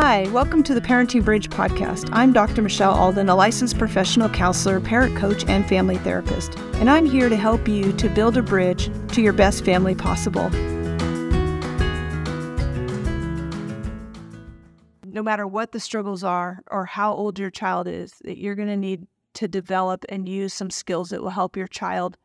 Hi, welcome to the Parenting Bridge podcast. I'm Dr. Michelle Alden, a licensed professional counselor, parent coach, and family therapist. And I'm here to help you to build a bridge to your best family possible. No matter what the struggles are or how old your child is, that you're going to need to develop and use some skills that will help your child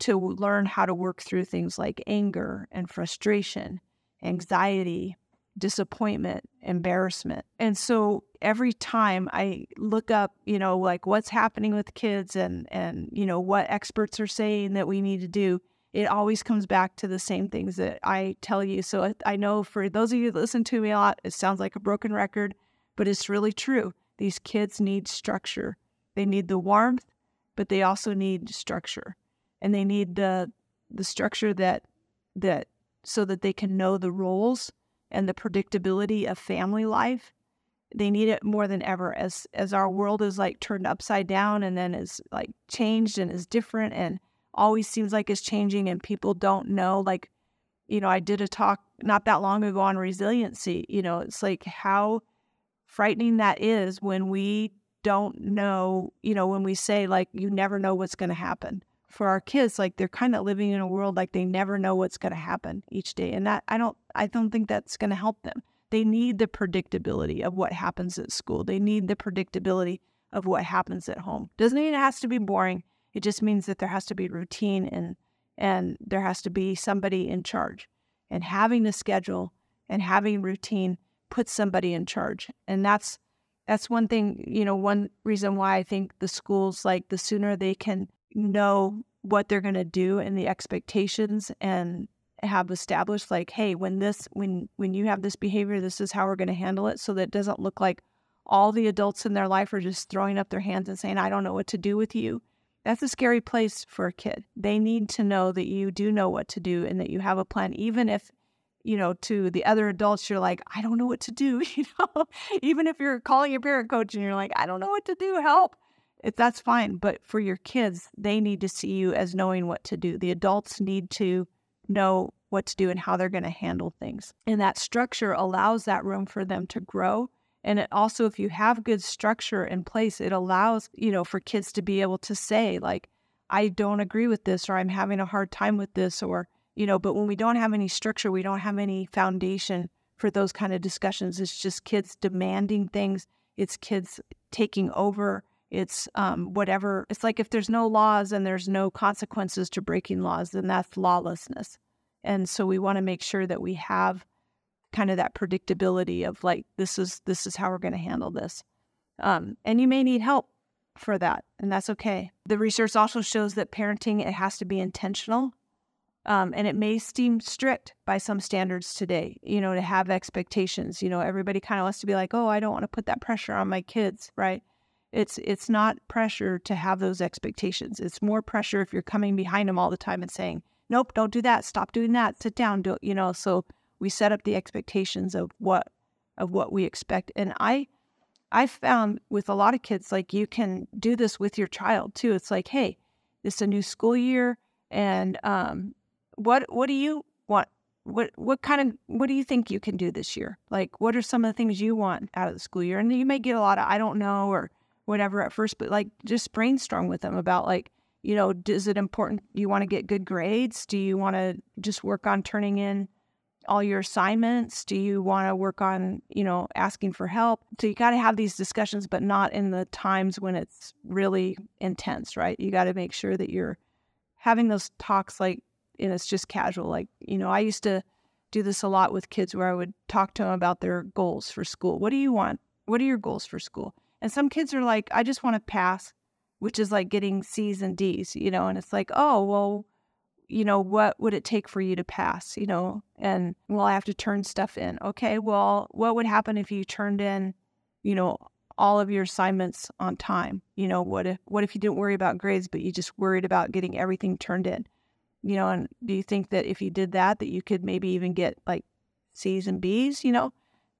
to learn how to work through things like anger and frustration, anxiety, disappointment, embarrassment. And so every time I look up, you know, like what's happening with kids and and you know what experts are saying that we need to do, it always comes back to the same things that I tell you. So I know for those of you that listen to me a lot, it sounds like a broken record, but it's really true. These kids need structure. They need the warmth, but they also need structure. And they need the the structure that that so that they can know the roles and the predictability of family life. They need it more than ever as as our world is like turned upside down and then is like changed and is different and always seems like it's changing and people don't know like you know, I did a talk not that long ago on resiliency. You know, it's like how frightening that is when we don't know, you know, when we say like you never know what's going to happen for our kids like they're kind of living in a world like they never know what's going to happen each day and that i don't i don't think that's going to help them. They need the predictability of what happens at school. They need the predictability of what happens at home. Doesn't mean it has to be boring. It just means that there has to be routine and and there has to be somebody in charge. And having the schedule and having routine puts somebody in charge and that's that's one thing you know one reason why i think the schools like the sooner they can know what they're going to do and the expectations and have established like hey when this when when you have this behavior this is how we're going to handle it. So that it doesn't look like all the adults in their life are just throwing up their hands and saying i don't know what to do with you. That's a scary place for a kid. They need to know that you do know what to do and that you have a plan even if you know to the other adults you're like i don't know what to do you know? Even if you're calling your parent coach and you're like i don't know what to do help if that's fine. But for your kids, they need to see you as knowing what to do. The adults need to know what to do and how they're going to handle things. And that structure allows that room for them to grow. And it also, if you have good structure in place, it allows, you know, for kids to be able to say, like, I don't agree with this, or I'm having a hard time with this, or, you know, but when we don't have any structure, we don't have any foundation for those kind of discussions. It's just kids demanding things, it's kids taking over it's um, whatever. It's like if there's no laws and there's no consequences to breaking laws, then that's lawlessness. And so we want to make sure that we have kind of that predictability of like this is this is how we're going to handle this. Um, and you may need help for that, and that's okay. The research also shows that parenting it has to be intentional. Um, and it may seem strict by some standards today, you know, to have expectations. You know, everybody kind of wants to be like, oh, I don't want to put that pressure on my kids, right? It's it's not pressure to have those expectations. It's more pressure if you're coming behind them all the time and saying, "Nope, don't do that. Stop doing that. Sit down." Do you know? So we set up the expectations of what of what we expect. And I I found with a lot of kids like you can do this with your child too. It's like, "Hey, it's a new school year and um what what do you want what what kind of what do you think you can do this year? Like what are some of the things you want out of the school year? And you may get a lot of I don't know or whatever at first, but like just brainstorm with them about like, you know, is it important you want to get good grades? Do you want to just work on turning in all your assignments? Do you want to work on, you know, asking for help? So you got to have these discussions, but not in the times when it's really intense, right? You got to make sure that you're having those talks like, and it's just casual. Like, you know, I used to do this a lot with kids where I would talk to them about their goals for school. What do you want? What are your goals for school? And some kids are like, I just want to pass, which is like getting C's and D's, you know, and it's like, oh, well, you know, what would it take for you to pass, you know? And well, I have to turn stuff in. Okay, well, what would happen if you turned in, you know, all of your assignments on time? You know, what if what if you didn't worry about grades, but you just worried about getting everything turned in? You know, and do you think that if you did that that you could maybe even get like C's and B's, you know?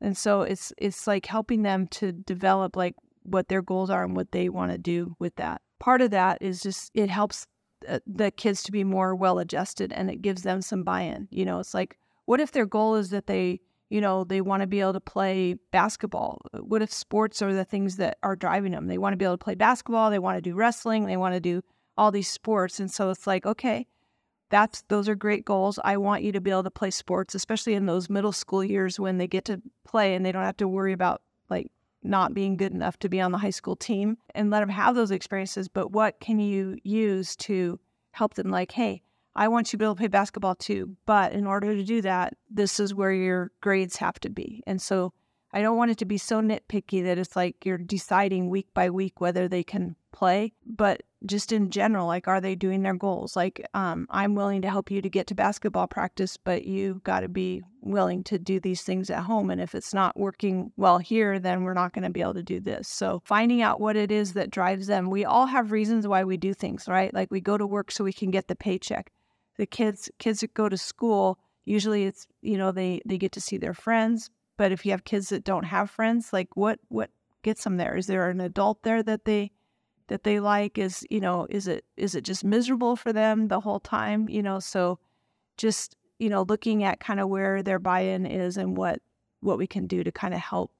And so it's it's like helping them to develop like what their goals are and what they want to do with that. Part of that is just it helps uh, the kids to be more well adjusted and it gives them some buy in. You know, it's like, what if their goal is that they, you know, they want to be able to play basketball. What if sports are the things that are driving them? They want to be able to play basketball, they want to do wrestling, they want to do all these sports. And so it's like, okay, that's those are great goals. I want you to be able to play sports, especially in those middle school years when they get to play and they don't have to worry about like not being good enough to be on the high school team and let them have those experiences. But what can you use to help them? Like, hey, I want you to be able to play basketball too. But in order to do that, this is where your grades have to be. And so I don't want it to be so nitpicky that it's like you're deciding week by week whether they can play, but just in general, like, are they doing their goals? Like, um, I'm willing to help you to get to basketball practice, but you've got to be willing to do these things at home. And if it's not working well here, then we're not going to be able to do this. So, finding out what it is that drives them. We all have reasons why we do things, right? Like, we go to work so we can get the paycheck. The kids, kids that go to school, usually it's you know they they get to see their friends. But if you have kids that don't have friends, like what what gets them there? Is there an adult there that they that they like is you know is it is it just miserable for them the whole time you know? So just you know looking at kind of where their buy-in is and what what we can do to kind of help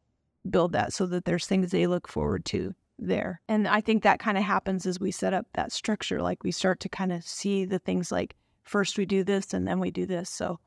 build that so that there's things they look forward to there. And i think that kind of happens as we set up that structure like we start to kind of see the things like first we do this and then we do this. So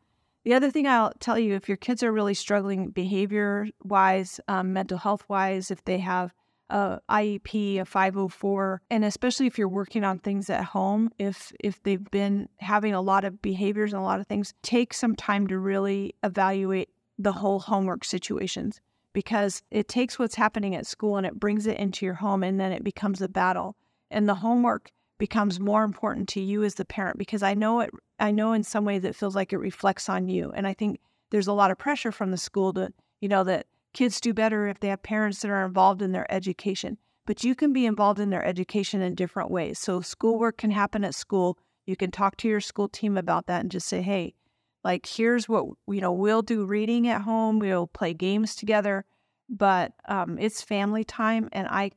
the other thing I'll tell you, if your kids are really struggling behavior wise, um, mental health wise, if they have Uh, a IEP, a 504, and especially if you're working on things at home, if if they've been having a lot of behaviors and a lot of things, take some time to really evaluate the whole homework situations because it takes what's happening at school and it brings it into your home and then it becomes a battle. And the homework becomes more important to you as the parent because I know it I know in some ways it feels like it reflects on you. And I think there's a lot of pressure from the school to, you know, that Kids do better if they have parents that are involved in their education, but you can be involved in their education in different ways. So, schoolwork can happen at school. You can talk to your school team about that and just say, hey, like, here's what, you know, we'll do reading at home, we'll play games together, but um, it's family time. And I,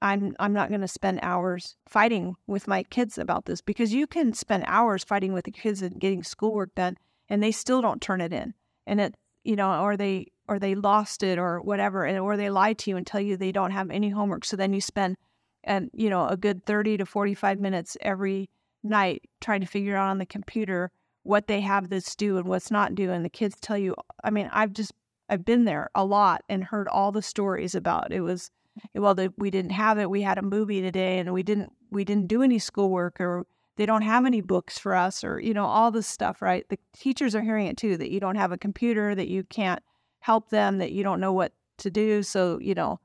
I'm I'm not going to spend hours fighting with my kids about this because you can spend hours fighting with the kids and getting schoolwork done and they still don't turn it in. And it you know, or they or they lost it or whatever, and or they lie to you and tell you they don't have any homework. So then you spend and you know a good 30 to 45 minutes every night trying to figure out on the computer what they have that's due and what's not due and the kids tell you i mean i've just i've been there a lot and heard all the stories about it was eh, well the, we didn't have it we had a movie today and we didn't we didn't do any schoolwork or they don't have any books for us or you know all this stuff right the teachers are hearing it too that you don't have a computer that you can't help them that you don't know what to do. So, you know,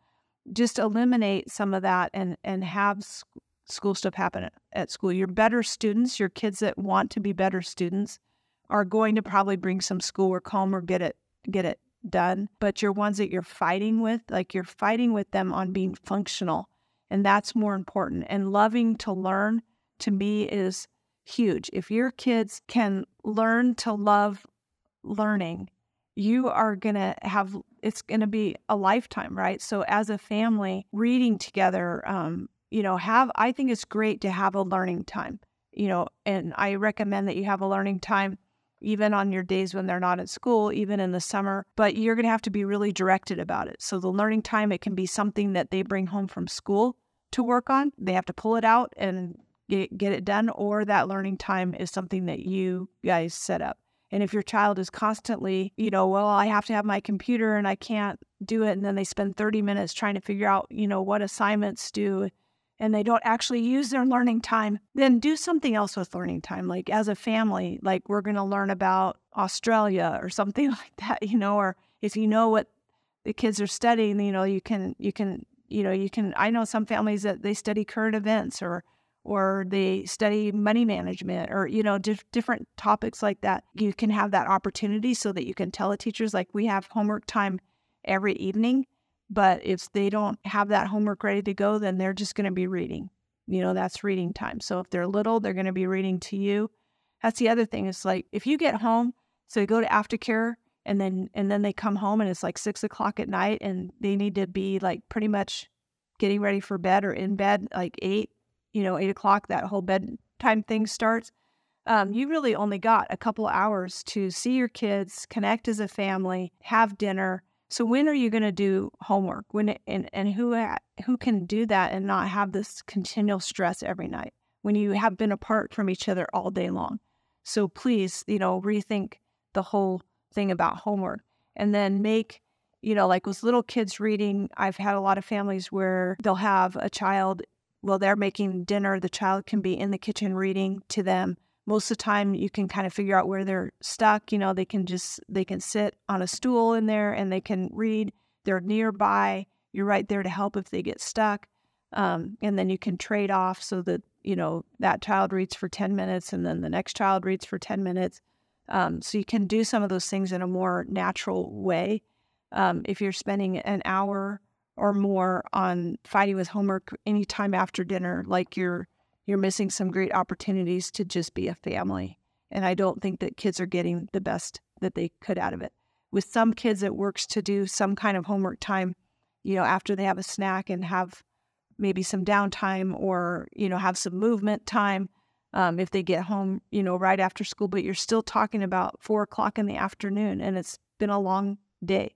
just eliminate some of that and and have school stuff happen at, at school. Your better students, your kids that want to be better students are going to probably bring some schoolwork home or get it get it done. But your ones that you're fighting with, like you're fighting with them on being functional. And that's more important. And loving to learn to me is huge. If your kids can learn to love learning you are going to have it's going to be a lifetime right? So as a family reading together um, you know have i think it's great to have a learning time you know and i recommend that you have a learning time even on your days when they're not at school even in the summer but you're going to have to be really directed about it. So the learning time it can be something that they bring home from school to work on. They have to pull it out and get, get it done or that learning time is something that you guys set up and if your child is constantly, you know, well, I have to have my computer and I can't do it, and then they spend 30 minutes trying to figure out, you know, what assignments do, and they don't actually use their learning time, then do something else with learning time. Like as a family, like we're going to learn about Australia or something like that, you know, or if you know what the kids are studying, you know, you can, you can, you know, you can, I know some families that they study current events or, or they study money management or you know dif- different topics like that you can have that opportunity so that you can tell the teachers like we have homework time every evening but if they don't have that homework ready to go then they're just going to be reading. You know that's reading time. So if they're little they're going to be reading to you. That's the other thing is like if you get home so you go to aftercare and then and then they come home and it's like six o'clock at night and they need to be like pretty much getting ready for bed or in bed like eight you know, eight o'clock, that whole bedtime thing starts. um, you really only got a couple hours to see your kids, connect as a family, have dinner. So when are you going to do homework? When and and who who can do that and not have this continual stress every night when you have been apart from each other all day long? So please, you know, rethink the whole thing about homework and then make you know like with little kids reading i've had a lot of families where they'll have a child while they're making dinner the child can be in the kitchen reading to them. Most of the time you can kind of figure out where they're stuck you know they can just they can sit on a stool in there and they can read. They're nearby you're right there to help if they get stuck um, and then you can trade off so that you know that child reads for 10 minutes and then the next child reads for 10 minutes um, so you can do some of those things in a more natural way um, if you're spending an hour or more on fighting with homework anytime after dinner like you're you're missing some great opportunities to just be a family. And I don't think that kids are getting the best that they could out of it. With some kids, it works to do some kind of homework time, you know, after they have a snack and have maybe some downtime or, you know, have some movement time um, if they get home, you know, right after school. But you're still talking about four o'clock in the afternoon and it's been a long day.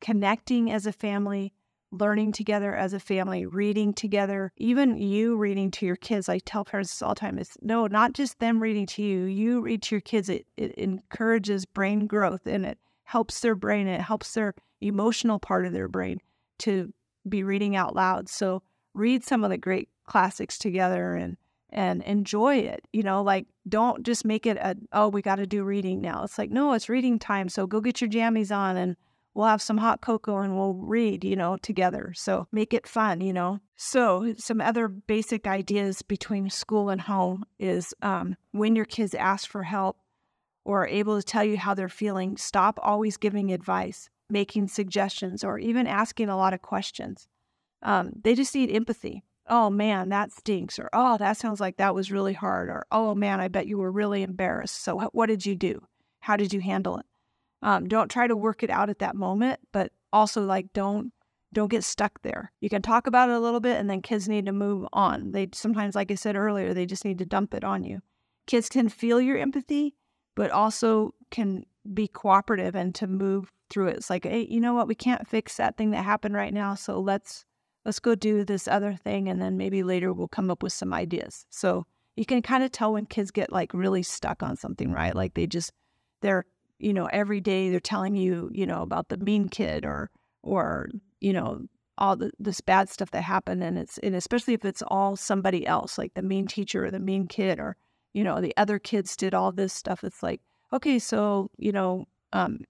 Connecting as a family, learning together as a family, reading together, even you reading to your kids. I tell parents this all the time. It's no, not just them reading to you. You read to your kids. It, it encourages brain growth and it helps their brain. It helps their emotional part of their brain to be reading out loud. So read some of the great classics together and and enjoy it. You know, like don't just make it a oh, we got to do reading now. It's like, no, it's reading time. So go get your jammies on and we'll have some hot cocoa and we'll read, you know, together. So make it fun, you know. So some other basic ideas between school and home is um, when your kids ask for help or are able to tell you how they're feeling, stop always giving advice, making suggestions, or even asking a lot of questions. Um, they just need empathy. Oh man, that stinks. Or, oh, that sounds like that was really hard. Or, oh man, I bet you were really embarrassed. So, what did you do? How did you handle it? Um, don't try to work it out at that moment, but also like don't don't get stuck there. You can talk about it a little bit, and then kids need to move on. They sometimes, like I said earlier, they just need to dump it on you. Kids can feel your empathy, but also can be cooperative and to move through it. It's like, hey, you know what? We can't fix that thing that happened right now, so let's let's go do this other thing, and then maybe later we'll come up with some ideas. So you can kind of tell when kids get like really stuck on something, right? Like they just they're you know, every day they're telling you, you know, about the mean kid or, or, you know, all the, this bad stuff that happened. And it's, and especially if it's all somebody else, like the mean teacher or the mean kid or, you know, the other kids did all this stuff. It's like, okay, so, you know, um,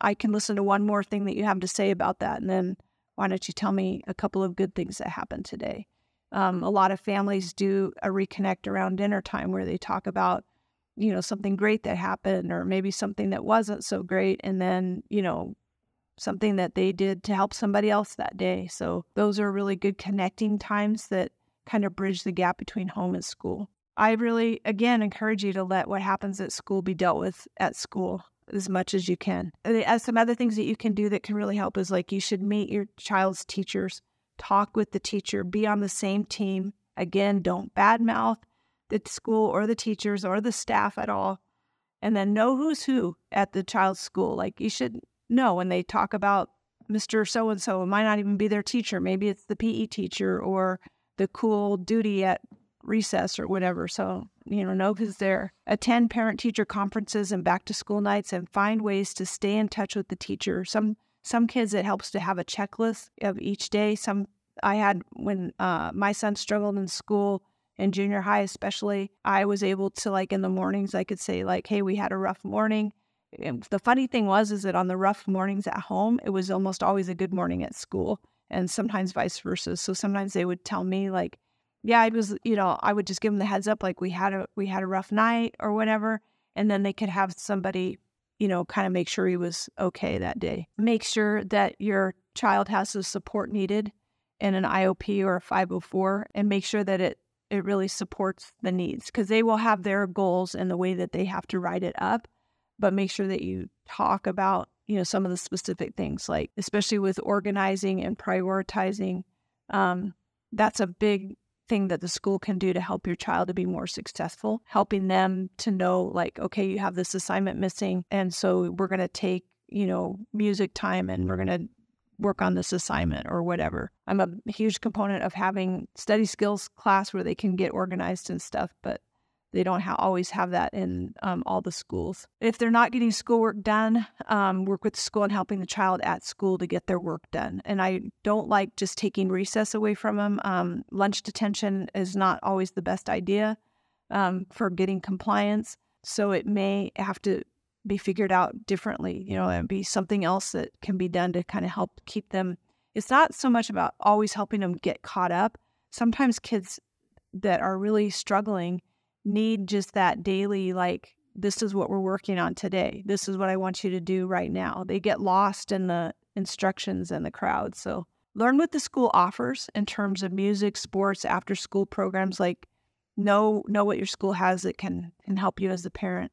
I can listen to one more thing that you have to say about that. And then why don't you tell me a couple of good things that happened today? Um, a lot of families do a reconnect around dinner time where they talk about you know, something great that happened or maybe something that wasn't so great. And then, you know, something that they did to help somebody else that day. So those are really good connecting times that kind of bridge the gap between home and school. I really, again, encourage you to let what happens at school be dealt with at school as much as you can. As uh, some other things that you can do that can really help is like you should meet your child's teachers, talk with the teacher, be on the same team. Again, don't badmouth the school or the teachers or the staff at all, and then know who's who at the child's school. Like you should know when they talk about Mr. So and so, it might not even be their teacher. Maybe it's the PE teacher or the cool duty at recess or whatever. So, you know, know who's there. Attend parent teacher conferences and back to school nights and find ways to stay in touch with the teacher. Some some kids it helps to have a checklist of each day. Some I had when uh, my son struggled in school in junior high especially i was able to like in the mornings i could say like hey we had a rough morning. And the funny thing was is that on the rough mornings at home it was almost always a good morning at school and sometimes vice versa. So sometimes they would tell me like yeah i was you know i would just give them the heads up like we had a we had a rough night or whatever and then they could have somebody you know kind of make sure he was okay that day. Make sure that your child has the support needed in an IEP or a 504 and make sure that it it really supports the needs because they will have their goals and the way that they have to write it up but make sure that you talk about you know some of the specific things like especially with organizing and prioritizing um, that's a big thing that the school can do to help your child to be more successful, helping them to know, like, okay, you have this assignment missing. And so we're going to take, you know, music time and we're going to work on this assignment or whatever. I'm a huge component of having study skills class where they can get organized and stuff, but they don't ha- always have that in um, all the schools. If they're not getting schoolwork done, um, work with the school and helping the child at school to get their work done. And I don't like just taking recess away from them. Um, lunch detention is not always the best idea um, for getting compliance. So it may have to be figured out differently, you know, and be something else that can be done to kind of help keep them. It's not so much about always helping them get caught up. Sometimes kids that are really struggling need just that daily, like, this is what we're working on today. This is what I want you to do right now. They get lost in the instructions and the crowd. So learn what the school offers in terms of music, sports, after school programs. Like know know what your school has that can can help you as a parent.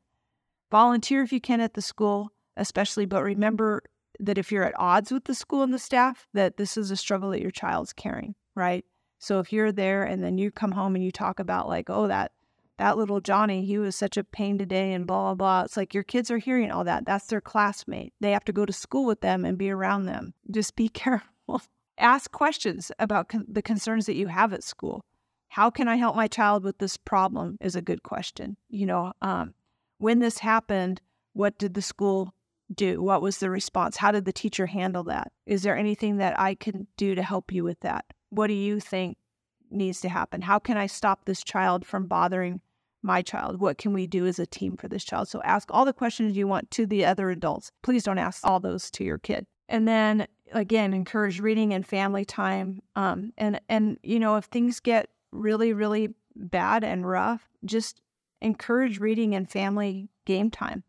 Volunteer if you can at the school, especially, but remember that if you're at odds with the school and the staff, that this is a struggle that your child's carrying, right? So if you're there and then you come home and you talk about like, oh, that that little Johnny, he was such a pain today and blah, blah, blah. It's like your kids are hearing all that. That's their classmate. They have to go to school with them and be around them. Just be careful. Ask questions about con- the concerns that you have at school. How can I help my child with this problem is a good question. You know, um, when this happened, what did the school do? What was the response? How did the teacher handle that? Is there anything that I can do to help you with that? What do you think needs to happen? How can I stop this child from bothering my child? What can we do as a team for this child? So ask all the questions you want to the other adults. Please don't ask all those to your kid. And then again, encourage reading and family time. Um, and and you know, if things get really really bad and rough, just encourage reading and family game time.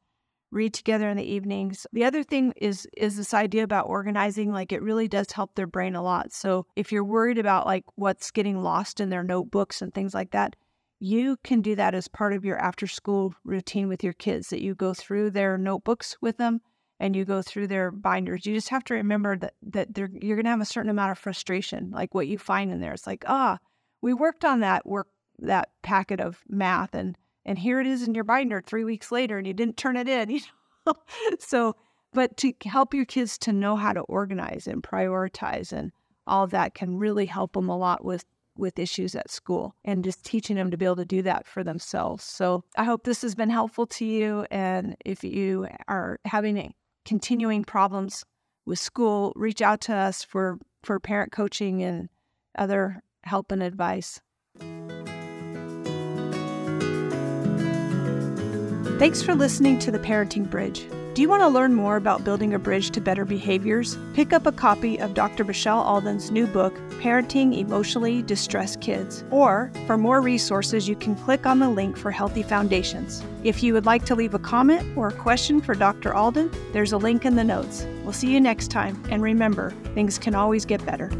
Read together in the evenings. The other thing is is this idea about organizing. Like it really does help their brain a lot. So if you're worried about like what's getting lost in their notebooks and things like that, you can do that as part of your after school routine with your kids that you go through their notebooks with them and you go through their binders you just have to remember that that you're going to have a certain amount of frustration like what you find in there it's like ah we worked on that work that packet of math and and here it is in your binder 3 weeks later and you didn't turn it in you know so but to help your kids to know how to organize and prioritize and all that can really help them a lot with with issues at school and just teaching them to be able to do that for themselves. So I hope this has been helpful to you. And if you are having continuing problems with school, reach out to us for, for parent coaching and other help and advice. Thanks for listening to the Parenting Bridge. Do you want to learn more about building a bridge to better behaviors? Pick up a copy of Dr. Michelle Alden's new book, Parenting Emotionally Distressed Kids. Or, for more resources, you can click on the link for Healthy Foundations. If you would like to leave a comment or a question for Dr. Alden, there's a link in the notes. We'll see you next time, and remember, things can always get better.